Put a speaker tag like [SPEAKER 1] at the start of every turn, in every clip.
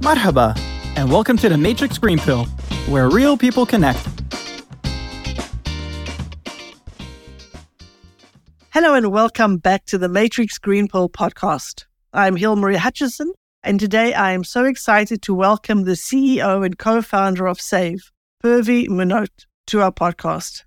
[SPEAKER 1] Marhaba, and welcome to the Matrix Green Pill, where real people connect.
[SPEAKER 2] Hello, and welcome back to the Matrix Green Pill podcast. I'm Hilmarie Hutchison, and today I am so excited to welcome the CEO and co founder of Sav, Purvi Munot, to our podcast.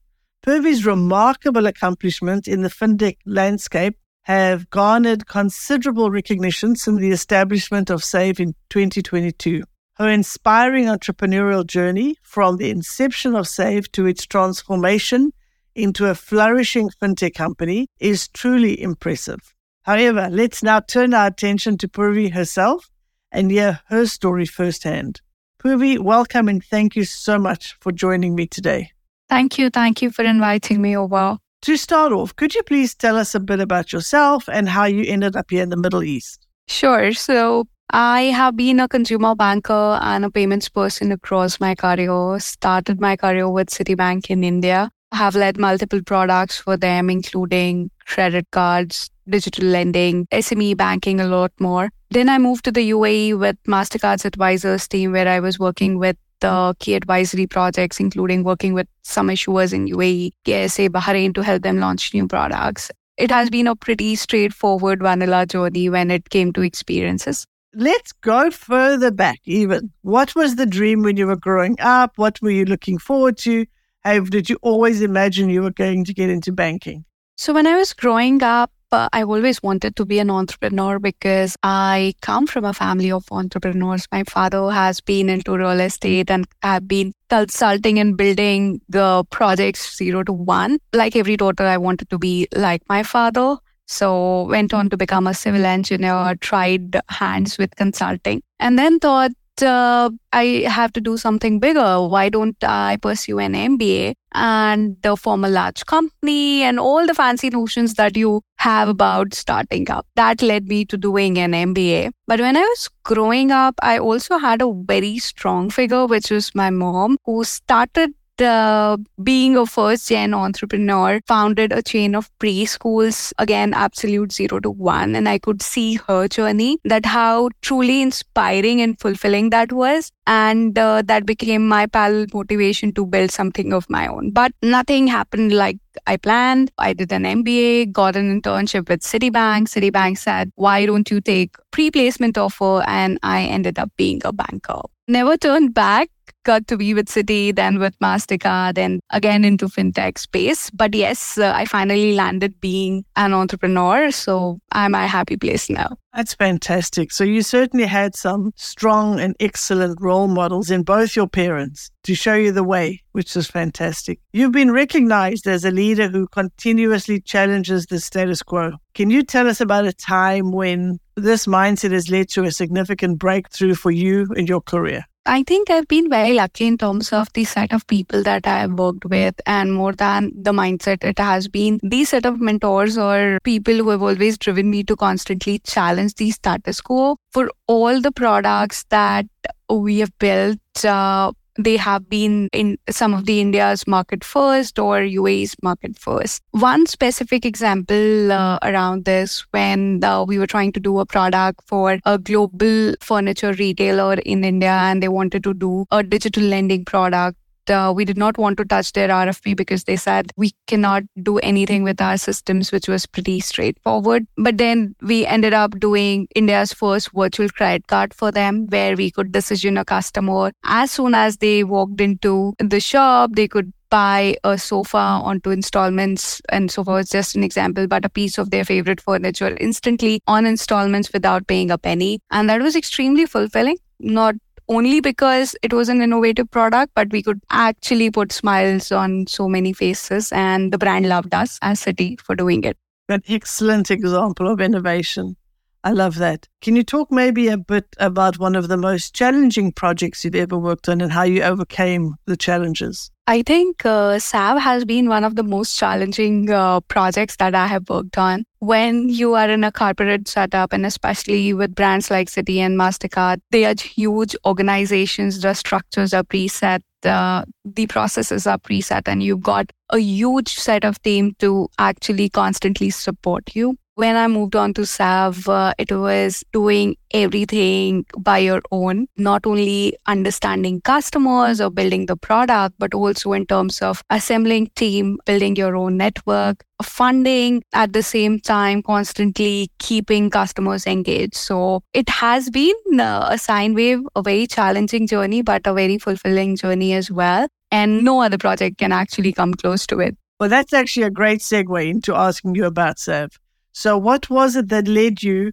[SPEAKER 2] Purvi's remarkable accomplishment in the fintech landscape have garnered considerable recognition since the establishment of Sav in 2022. Her inspiring entrepreneurial journey from the inception of Sav to its transformation into a flourishing fintech company is truly impressive. However, let's now turn our attention to Purvi herself and hear her story firsthand. Purvi, welcome and thank you so much for joining me today.
[SPEAKER 3] Thank you. Thank you for inviting me over.
[SPEAKER 2] To start off, could you please tell us a bit about yourself and how you ended up here in the Middle East?
[SPEAKER 3] Sure. So, I have been a consumer banker and a payments person across my career. Started my career with Citibank in India. Have led multiple products for them, including credit cards, digital lending, SME banking, a lot more. Then I moved to the UAE with MasterCard's advisors team, where I was working with the key advisory projects, including working with some issuers in UAE, KSA, Bahrain to help them launch new products. It has been a pretty straightforward vanilla journey when it came to experiences.
[SPEAKER 2] Let's go further back, even. What was the dream when you were growing up? What were you looking forward to? How did you always imagine you were going to get into banking?
[SPEAKER 3] So, when I was growing up, uh, I always wanted to be an entrepreneur because I come from a family of entrepreneurs. My father has been into real estate and I've been consulting and building the projects zero to one. Like every daughter, I wanted to be like my father. So went on to become a civil engineer, tried hands with consulting, and then thought uh, I have to do something bigger. Why don't I pursue an MBA and uh, form a large company and all the fancy notions that you have about starting up? That led me to doing an MBA. But when I was growing up, I also had a very strong figure, which was my mom, who started uh, being a first gen entrepreneur, founded a chain of preschools, again, absolute zero to one. And I could see her journey, that how truly inspiring and fulfilling that was. And uh, that became my parallel motivation to build something of my own. But nothing happened like I planned. I did an MBA, got an internship with Citibank. Citibank said, why don't you take pre-placement offer? And I ended up being a banker. Never turned back got to be with Citi, then with Mastercard, and again into fintech space. But yes, uh, I finally landed being an entrepreneur. So I'm at a happy place now.
[SPEAKER 2] That's fantastic. So you certainly had some strong and excellent role models in both your parents to show you the way, which is fantastic. You've been recognized as a leader who continuously challenges the status quo. Can you tell us about a time when this mindset has led to a significant breakthrough for you in your career?
[SPEAKER 3] I think I've been very lucky in terms of the set of people that I have worked with, and more than the mindset, it has been the set of mentors or people who have always driven me to constantly challenge the status quo. For all the products that we have built, uh, they have been in some of the India's market first or UAE's market first. One specific example uh, around this when uh, we were trying to do a product for a global furniture retailer in India and they wanted to do a digital lending product uh, we did not want to touch their RFP because they said we cannot do anything with our systems, which was pretty straightforward. But then we ended up doing India's first virtual credit card for them, where we could decision a customer. As soon as they walked into the shop, they could buy a sofa onto installments. And sofa was just an example but a piece of their favorite furniture instantly on installments without paying a penny. And that was extremely fulfilling. Not only because it was an innovative product, but we could actually put smiles on so many faces. And the brand loved us as Citi for doing it.
[SPEAKER 2] An excellent example of innovation. I love that. Can you talk maybe a bit about one of the most challenging projects you've ever worked on and how you overcame the challenges?
[SPEAKER 3] I think uh, SAV has been one of the most challenging uh, projects that I have worked on. When you are in a corporate setup, and especially with brands like Citi and MasterCard, they are huge organizations, the structures are preset, uh, the processes are preset, and you've got a huge set of team to actually constantly support you when I moved on to Sav, uh, it was doing everything by your own, not only understanding customers or building the product, but also in terms of assembling team, building your own network, funding at the same time, constantly keeping customers engaged. So it has been uh, a sine wave, a very challenging journey, but a very fulfilling journey as well. And no other project can actually come close to it.
[SPEAKER 2] Well, that's actually a great segue into asking you about Sav. So, what was it that led you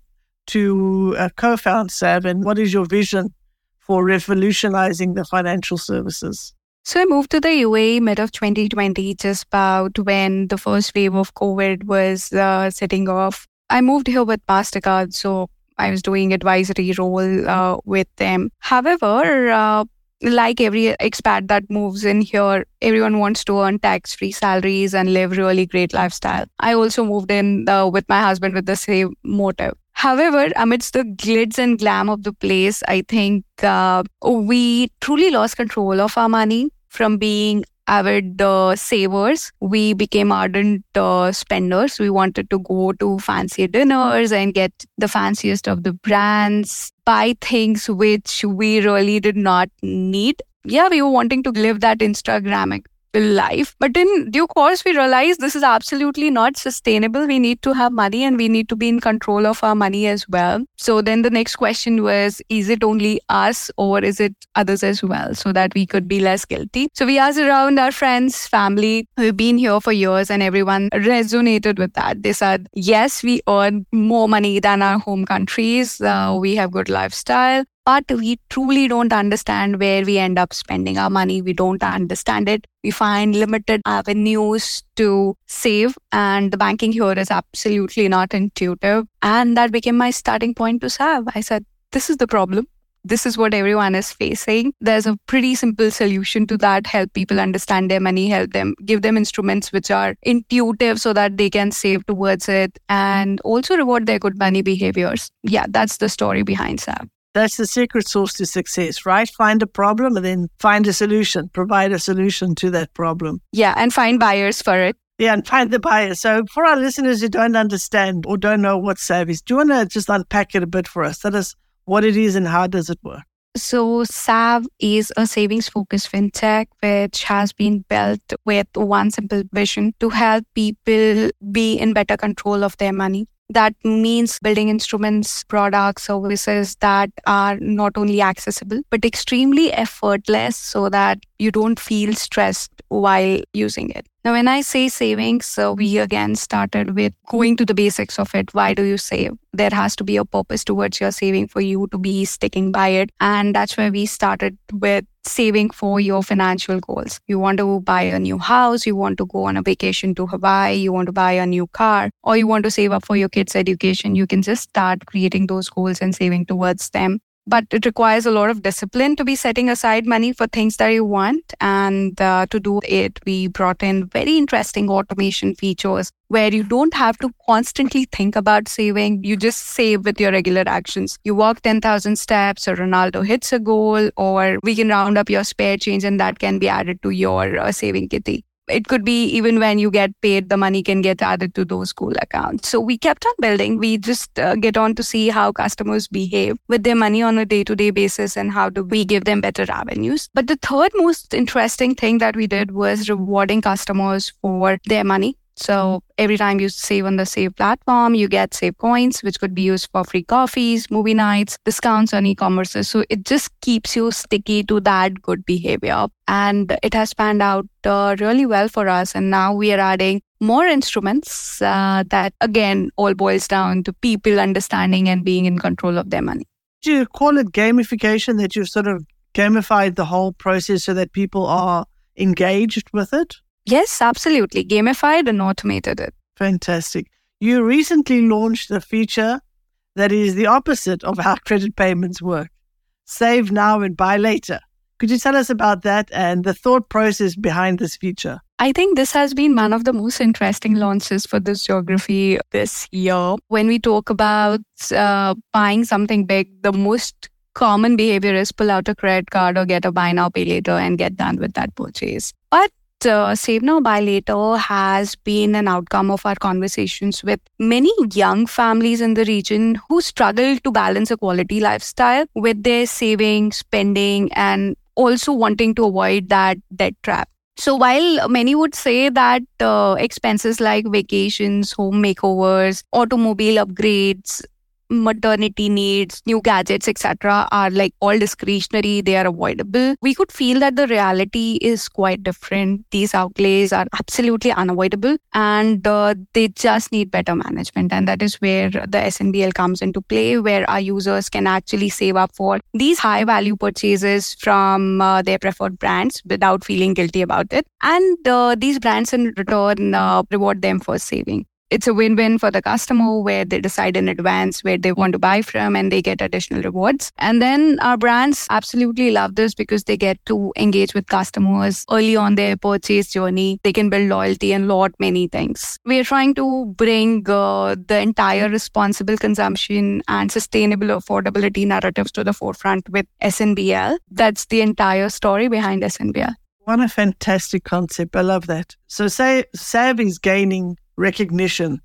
[SPEAKER 2] to uh, co found Sav, and what is your vision for revolutionizing the financial services?
[SPEAKER 3] So I moved to the UAE mid of 2020, just about when the first wave of COVID was uh, setting off. I moved here with Mastercard, so I was doing advisory role uh, with them. However, uh, like every expat that moves in here, everyone wants to earn tax free salaries and live really great lifestyle. I also moved in uh, with my husband with the same motive. However, amidst the glitz and glam of the place, I think uh, we truly lost control of our money from being avid uh, savers. We became ardent uh, spenders. We wanted to go to fancy dinners and get the fanciest of the brands, buy things which we really did not need. Yeah, we were wanting to live that Instagramming life. But in due course, we realized this is absolutely not sustainable. We need to have money and we need to be in control of our money as well. So then the next question was is it only us or is it others as well so that we could be less guilty? So we asked around our friends, family who've been here for years and everyone resonated with that. They said, yes, we earn more money than our home countries. Uh, we have good lifestyle but we truly don't understand where we end up spending our money. We don't understand it. We find limited avenues to save, and the banking here is absolutely not intuitive. And that became my starting point to Sav. I said, This is the problem. This is what everyone is facing. There's a pretty simple solution to that. Help people understand their money, help them, give them instruments which are intuitive so that they can save towards it and also reward their good money behaviors. Yeah, that's the story behind Sav.
[SPEAKER 2] That's the secret sauce to success, right? Find a problem and then find a solution, provide a solution to that problem.
[SPEAKER 3] Yeah, and find buyers for it.
[SPEAKER 2] Yeah, and find the buyers. So, for our listeners who don't understand or don't know what Sav is, do you want to just unpack it a bit for us? Tell us what it is and how does it work?
[SPEAKER 3] So, Sav is a savings focused fintech which has been built with one simple vision to help people be in better control of their money. That means building instruments, products, services that are not only accessible, but extremely effortless so that you don't feel stressed while using it. Now, when I say savings, so we again started with going to the basics of it. Why do you save? There has to be a purpose towards your saving for you to be sticking by it. And that's where we started with saving for your financial goals. You want to buy a new house, you want to go on a vacation to Hawaii, you want to buy a new car, or you want to save up for your kids' education. You can just start creating those goals and saving towards them but it requires a lot of discipline to be setting aside money for things that you want. And uh, to do it, we brought in very interesting automation features where you don't have to constantly think about saving. You just save with your regular actions. You walk 10,000 steps, or Ronaldo hits a goal, or we can round up your spare change and that can be added to your uh, saving kitty it could be even when you get paid, the money can get added to those school accounts. So we kept on building. We just uh, get on to see how customers behave with their money on a day to day basis and how do we give them better avenues. But the third most interesting thing that we did was rewarding customers for their money. So every time you save on the Sav platform, you get Sav points, which could be used for free coffees, movie nights, discounts on e-commerce. So it just keeps you sticky to that good behavior. And it has panned out uh, really well for us. And now we are adding more instruments uh, that, again, all boils down to people understanding and being in control of their money.
[SPEAKER 2] Do you call it gamification that you've sort of gamified the whole process so that people are engaged with it?
[SPEAKER 3] Yes, absolutely. Gamified and automated it.
[SPEAKER 2] Fantastic. You recently launched a feature that is the opposite of how credit payments work save now and buy later. Could you tell us about that and the thought process behind this feature?
[SPEAKER 3] I think this has been one of the most interesting launches for this geography this year. When we talk about uh, buying something big, the most common behavior is pull out a credit card or get a buy now, pay later and get done with that purchase. But uh, Save Now Buy Later has been an outcome of our conversations with many young families in the region who struggle to balance a quality lifestyle with their saving, spending, and also wanting to avoid that debt trap. So while many would say that uh, expenses like vacations, home makeovers, automobile upgrades, maternity needs, new gadgets, etc., are like all discretionary, they are avoidable. We could feel that the reality is quite different. These outlays are absolutely unavoidable and uh, they just need better management. And that is where the SNBL comes into play, where our users can actually save up for these high value purchases from uh, their preferred brands without feeling guilty about it. And uh, these brands in return uh, reward them for saving it's a win-win for the customer where they decide in advance where they want to buy from and they get additional rewards. And then our brands absolutely love this because they get to engage with customers early on their purchase journey. They can build loyalty and lot many things. We are trying to bring uh, the entire responsible consumption and sustainable affordability narratives to the forefront with SNBL. That's the entire story behind SNBL.
[SPEAKER 2] What a fantastic concept. I love that. So Sav is gaining recognition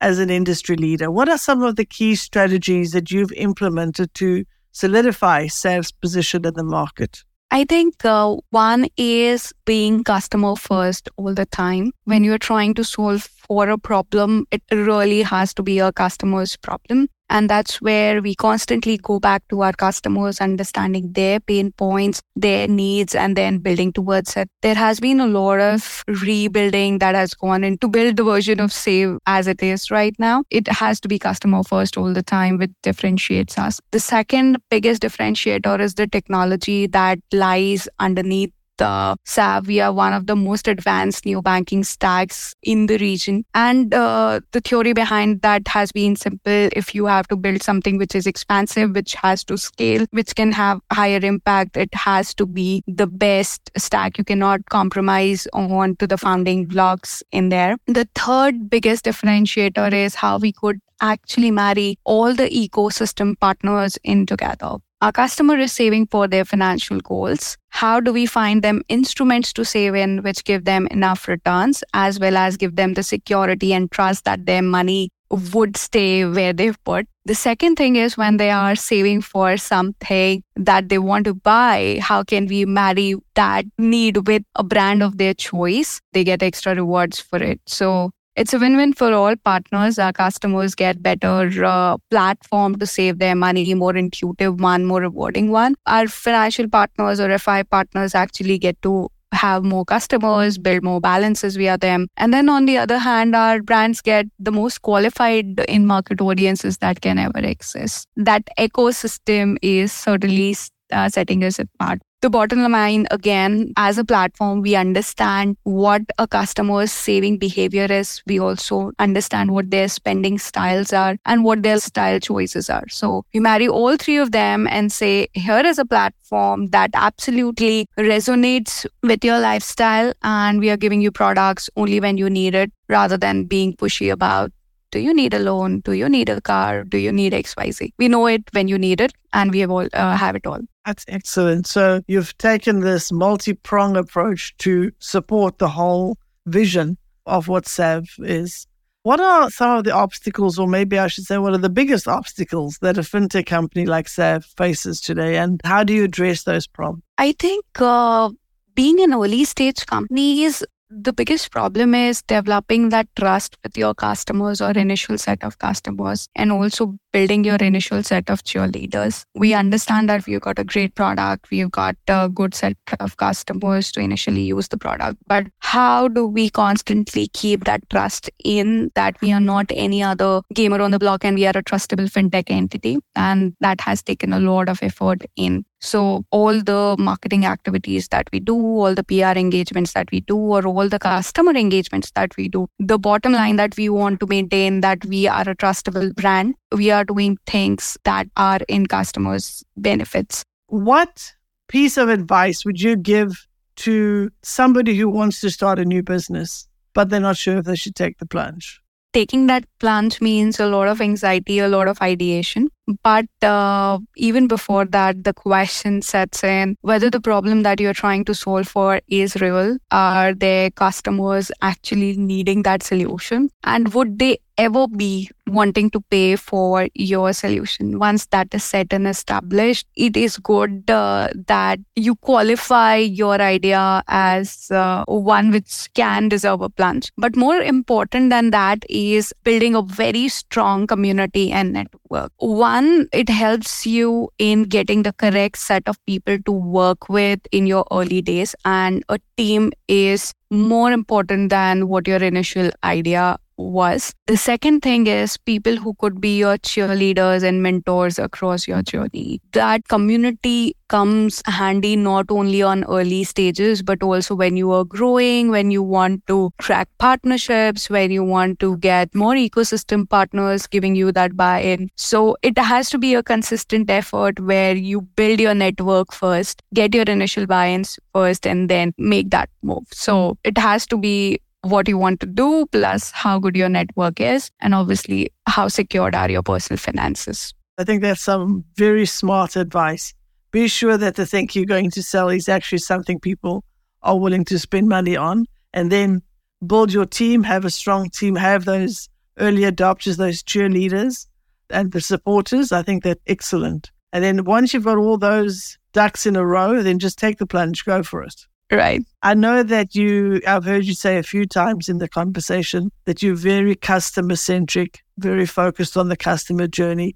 [SPEAKER 2] as an industry leader. What are some of the key strategies that you've implemented to solidify Sav's position in the market?
[SPEAKER 3] I think uh, one is being customer first all the time. When you're trying to solve for a problem, it really has to be a customer's problem. And that's where we constantly go back to our customers, understanding their pain points, their needs, and then building towards it. There has been a lot of rebuilding that has gone in to build the version of Sav as it is right now. It has to be customer first all the time, which differentiates us. The second biggest differentiator is the technology that lies underneath uh, SAV. Are one of the most advanced new banking stacks in the region. And uh, the theory behind that has been simple. If you have to build something which is expansive, which has to scale, which can have higher impact, it has to be the best stack. You cannot compromise on to the founding blocks in there. The third biggest differentiator is how we could actually marry all the ecosystem partners in together. Our customer is saving for their financial goals. How do we find them instruments to save in which give them enough returns as well as give them the security and trust that their money would stay where they've put? The second thing is when they are saving for something that they want to buy, how can we marry that need with a brand of their choice? They get extra rewards for it. So it's a win-win for all partners. Our customers get better uh, platform to save their money, more intuitive one, more rewarding one. Our financial partners or FI partners actually get to have more customers, build more balances via them. And then on the other hand, our brands get the most qualified in market audiences that can ever exist. That ecosystem is certainly uh, setting us apart the bottom line again as a platform we understand what a customer's saving behavior is. We also understand what their spending styles are and what their style choices are. So we marry all three of them and say here is a platform that absolutely resonates with your lifestyle and we are giving you products only when you need it rather than being pushy about do you need a loan? Do you need a car? Do you need XYZ? We know it when you need it and we have, all, uh, have it all.
[SPEAKER 2] That's excellent. So you've taken this multi prong approach to support the whole vision of what SAV is. What are some of the obstacles, or maybe I should say, what are the biggest obstacles that a fintech company like SAV faces today, and how do you address those problems?
[SPEAKER 3] I think uh, being an early stage company is the biggest problem is developing that trust with your customers or initial set of customers and also building your initial set of cheerleaders. We understand that we've got a great product, we've got a good set of customers to initially use the product, but how do we constantly keep that trust in that we are not any other gamer on the block and we are a trustable fintech entity? And that has taken a lot of effort in so, all the marketing activities that we do, all the PR engagements that we do, or all the customer engagements that we do, the bottom line that we want to maintain that we are a trustable brand. We are doing things that are in customers' benefits.
[SPEAKER 2] What piece of advice would you give to somebody who wants to start a new business, but they're not sure if they should take the plunge?
[SPEAKER 3] taking that plunge means a lot of anxiety, a lot of ideation. But uh, even before that, the question sets in whether the problem that you're trying to solve for is real. Are there customers actually needing that solution? And would they ever be wanting to pay for your solution. Once that is set and established, it is good uh, that you qualify your idea as uh, one which can deserve a plunge. But more important than that is building a very strong community and network. One, it helps you in getting the correct set of people to work with in your early days, and a team is more important than what your initial idea was. The second thing is people who could be your cheerleaders and mentors across your journey. That community comes handy not only on early stages, but also when you are growing, when you want to track partnerships, when you want to get more ecosystem partners giving you that buy in. So it has to be a consistent effort where you build your network first, get your initial buy ins first, and then make that move. So it has to be what you want to do, plus how good your network is, and obviously how secured are your personal finances.
[SPEAKER 2] I think that's some very smart advice. Be sure that the thing you're going to sell is actually something people are willing to spend money on, and then build your team, have a strong team, have those early adopters, those cheerleaders, and the supporters. I think that's excellent. And then once you've got all those ducks in a row, then just take the plunge, go for it.
[SPEAKER 3] Right.
[SPEAKER 2] I know that you, I've heard you say a few times in the conversation that you're very customer centric, very focused on the customer journey.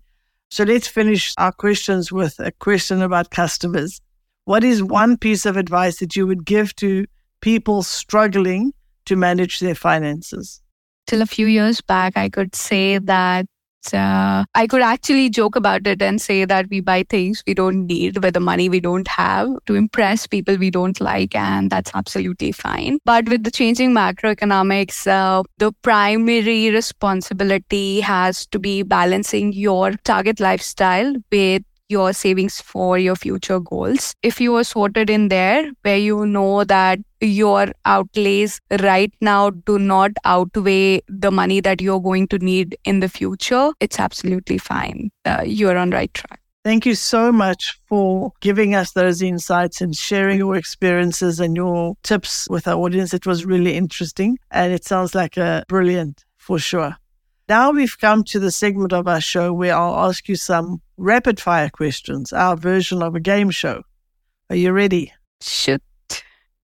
[SPEAKER 2] So let's finish our questions with a question about customers. What is one piece of advice that you would give to people struggling to manage their finances?
[SPEAKER 3] Till a few years back, I could say that uh, I could actually joke about it and say that we buy things we don't need with the money we don't have to impress people we don't like, and that's absolutely fine. But with the changing macroeconomics, uh, the primary responsibility has to be balancing your target lifestyle with your savings for your future goals. If you are sorted in there where you know that your outlays right now do not outweigh the money that you're going to need in the future, it's absolutely fine. Uh, you're on right track.
[SPEAKER 2] Thank you so much for giving us those insights and sharing your experiences and your tips with our audience. It was really interesting and it sounds like a brilliant for sure. Now we've come to the segment of our show where I'll ask you some rapid fire questions, our version of a game show. Are you ready?
[SPEAKER 3] Shoot.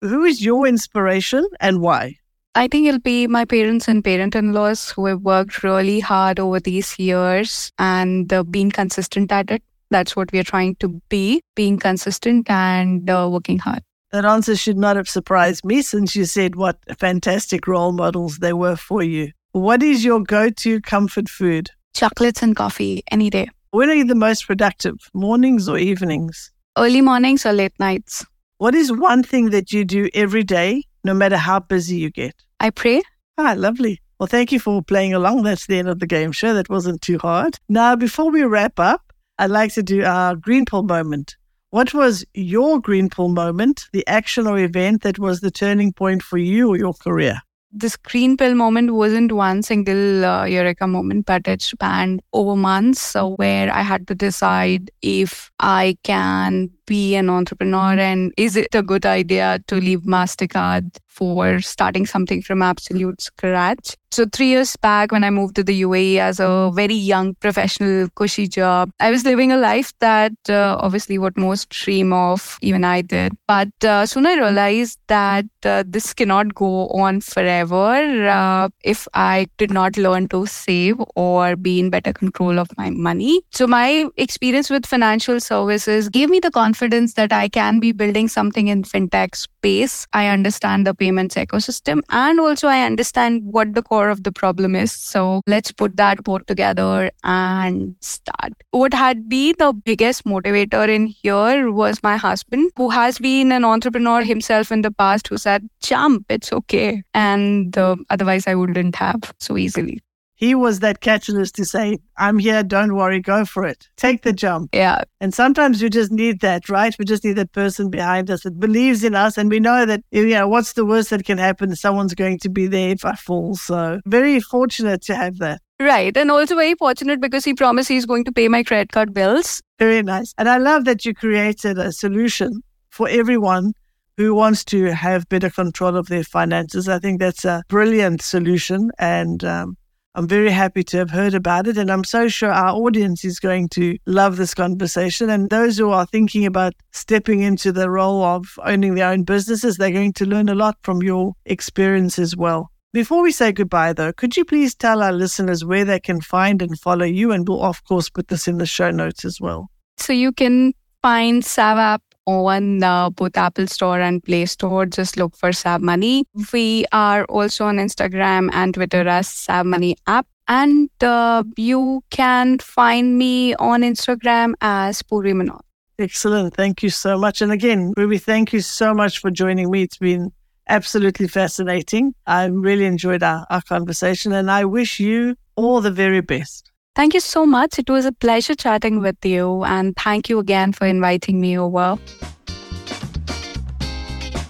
[SPEAKER 2] Who is your inspiration and why?
[SPEAKER 3] I think it'll be my parents and parent in laws who have worked really hard over these years and uh, been consistent at it. That's what we are trying to be being consistent and uh, working hard.
[SPEAKER 2] That answer should not have surprised me since you said what fantastic role models they were for you. What is your go to comfort food?
[SPEAKER 3] Chocolates and coffee any day.
[SPEAKER 2] When are you the most productive, mornings or evenings?
[SPEAKER 3] Early mornings or late nights.
[SPEAKER 2] What is one thing that you do every day, no matter how busy you get?
[SPEAKER 3] I pray.
[SPEAKER 2] Ah, lovely. Well, thank you for playing along. That's the end of the game show. That wasn't too hard. Now, before we wrap up, I'd like to do our green pill moment. What was your green pill moment, the action or event that was the turning point for you or your career?
[SPEAKER 3] This green pill moment wasn't one single uh, eureka moment, but it spanned over months. So where I had to decide if I can be an entrepreneur and is it a good idea to leave Mastercard for starting something from absolute scratch? So, three years back, when I moved to the UAE as a very young professional, cushy job, I was living a life that uh, obviously what most dream of, even I did. But uh, soon I realized that uh, this cannot go on forever uh, if I did not learn to save or be in better control of my money. So, my experience with financial services gave me the confidence that I can be building something in fintech space. I understand the payments ecosystem and also I understand what the core of the problem is. So let's put that both together and start. What had been the biggest motivator in here was my husband, who has been an entrepreneur himself in the past, who said, jump, it's okay. And uh, otherwise, I wouldn't have so easily
[SPEAKER 2] he was that catalyst to say, I'm here, don't worry, go for it. Take the jump.
[SPEAKER 3] Yeah.
[SPEAKER 2] And sometimes we just need that, right? We just need that person behind us that believes in us. And we know that, you know, what's the worst that can happen? Someone's going to be there if I fall. So very fortunate to have that.
[SPEAKER 3] Right. And also very fortunate because he promised he's going to pay my credit card bills.
[SPEAKER 2] Very nice. And I love that you created a solution for everyone who wants to have better control of their finances. I think that's a brilliant solution. And um, I'm very happy to have heard about it. And I'm so sure our audience is going to love this conversation. And those who are thinking about stepping into the role of owning their own businesses, they're going to learn a lot from your experience as well. Before we say goodbye, though, could you please tell our listeners where they can find and follow you? And we'll, of course, put this in the show notes as well.
[SPEAKER 3] So you can find SavApp on both Apple Store and Play Store. Just look for Sav Money. We are also on Instagram and Twitter as Sav Money app. And uh, you can find me on Instagram as Purvi Munot.
[SPEAKER 2] Excellent. Thank you so much. And again, Purvi, thank you so much for joining me. It's been absolutely fascinating. I really enjoyed our, our conversation and I wish you all the very best.
[SPEAKER 3] Thank you so much. It was a pleasure chatting with you. And thank you again for inviting me over.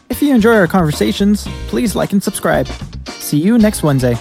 [SPEAKER 1] If you enjoy our conversations, please like and subscribe. See you next Wednesday.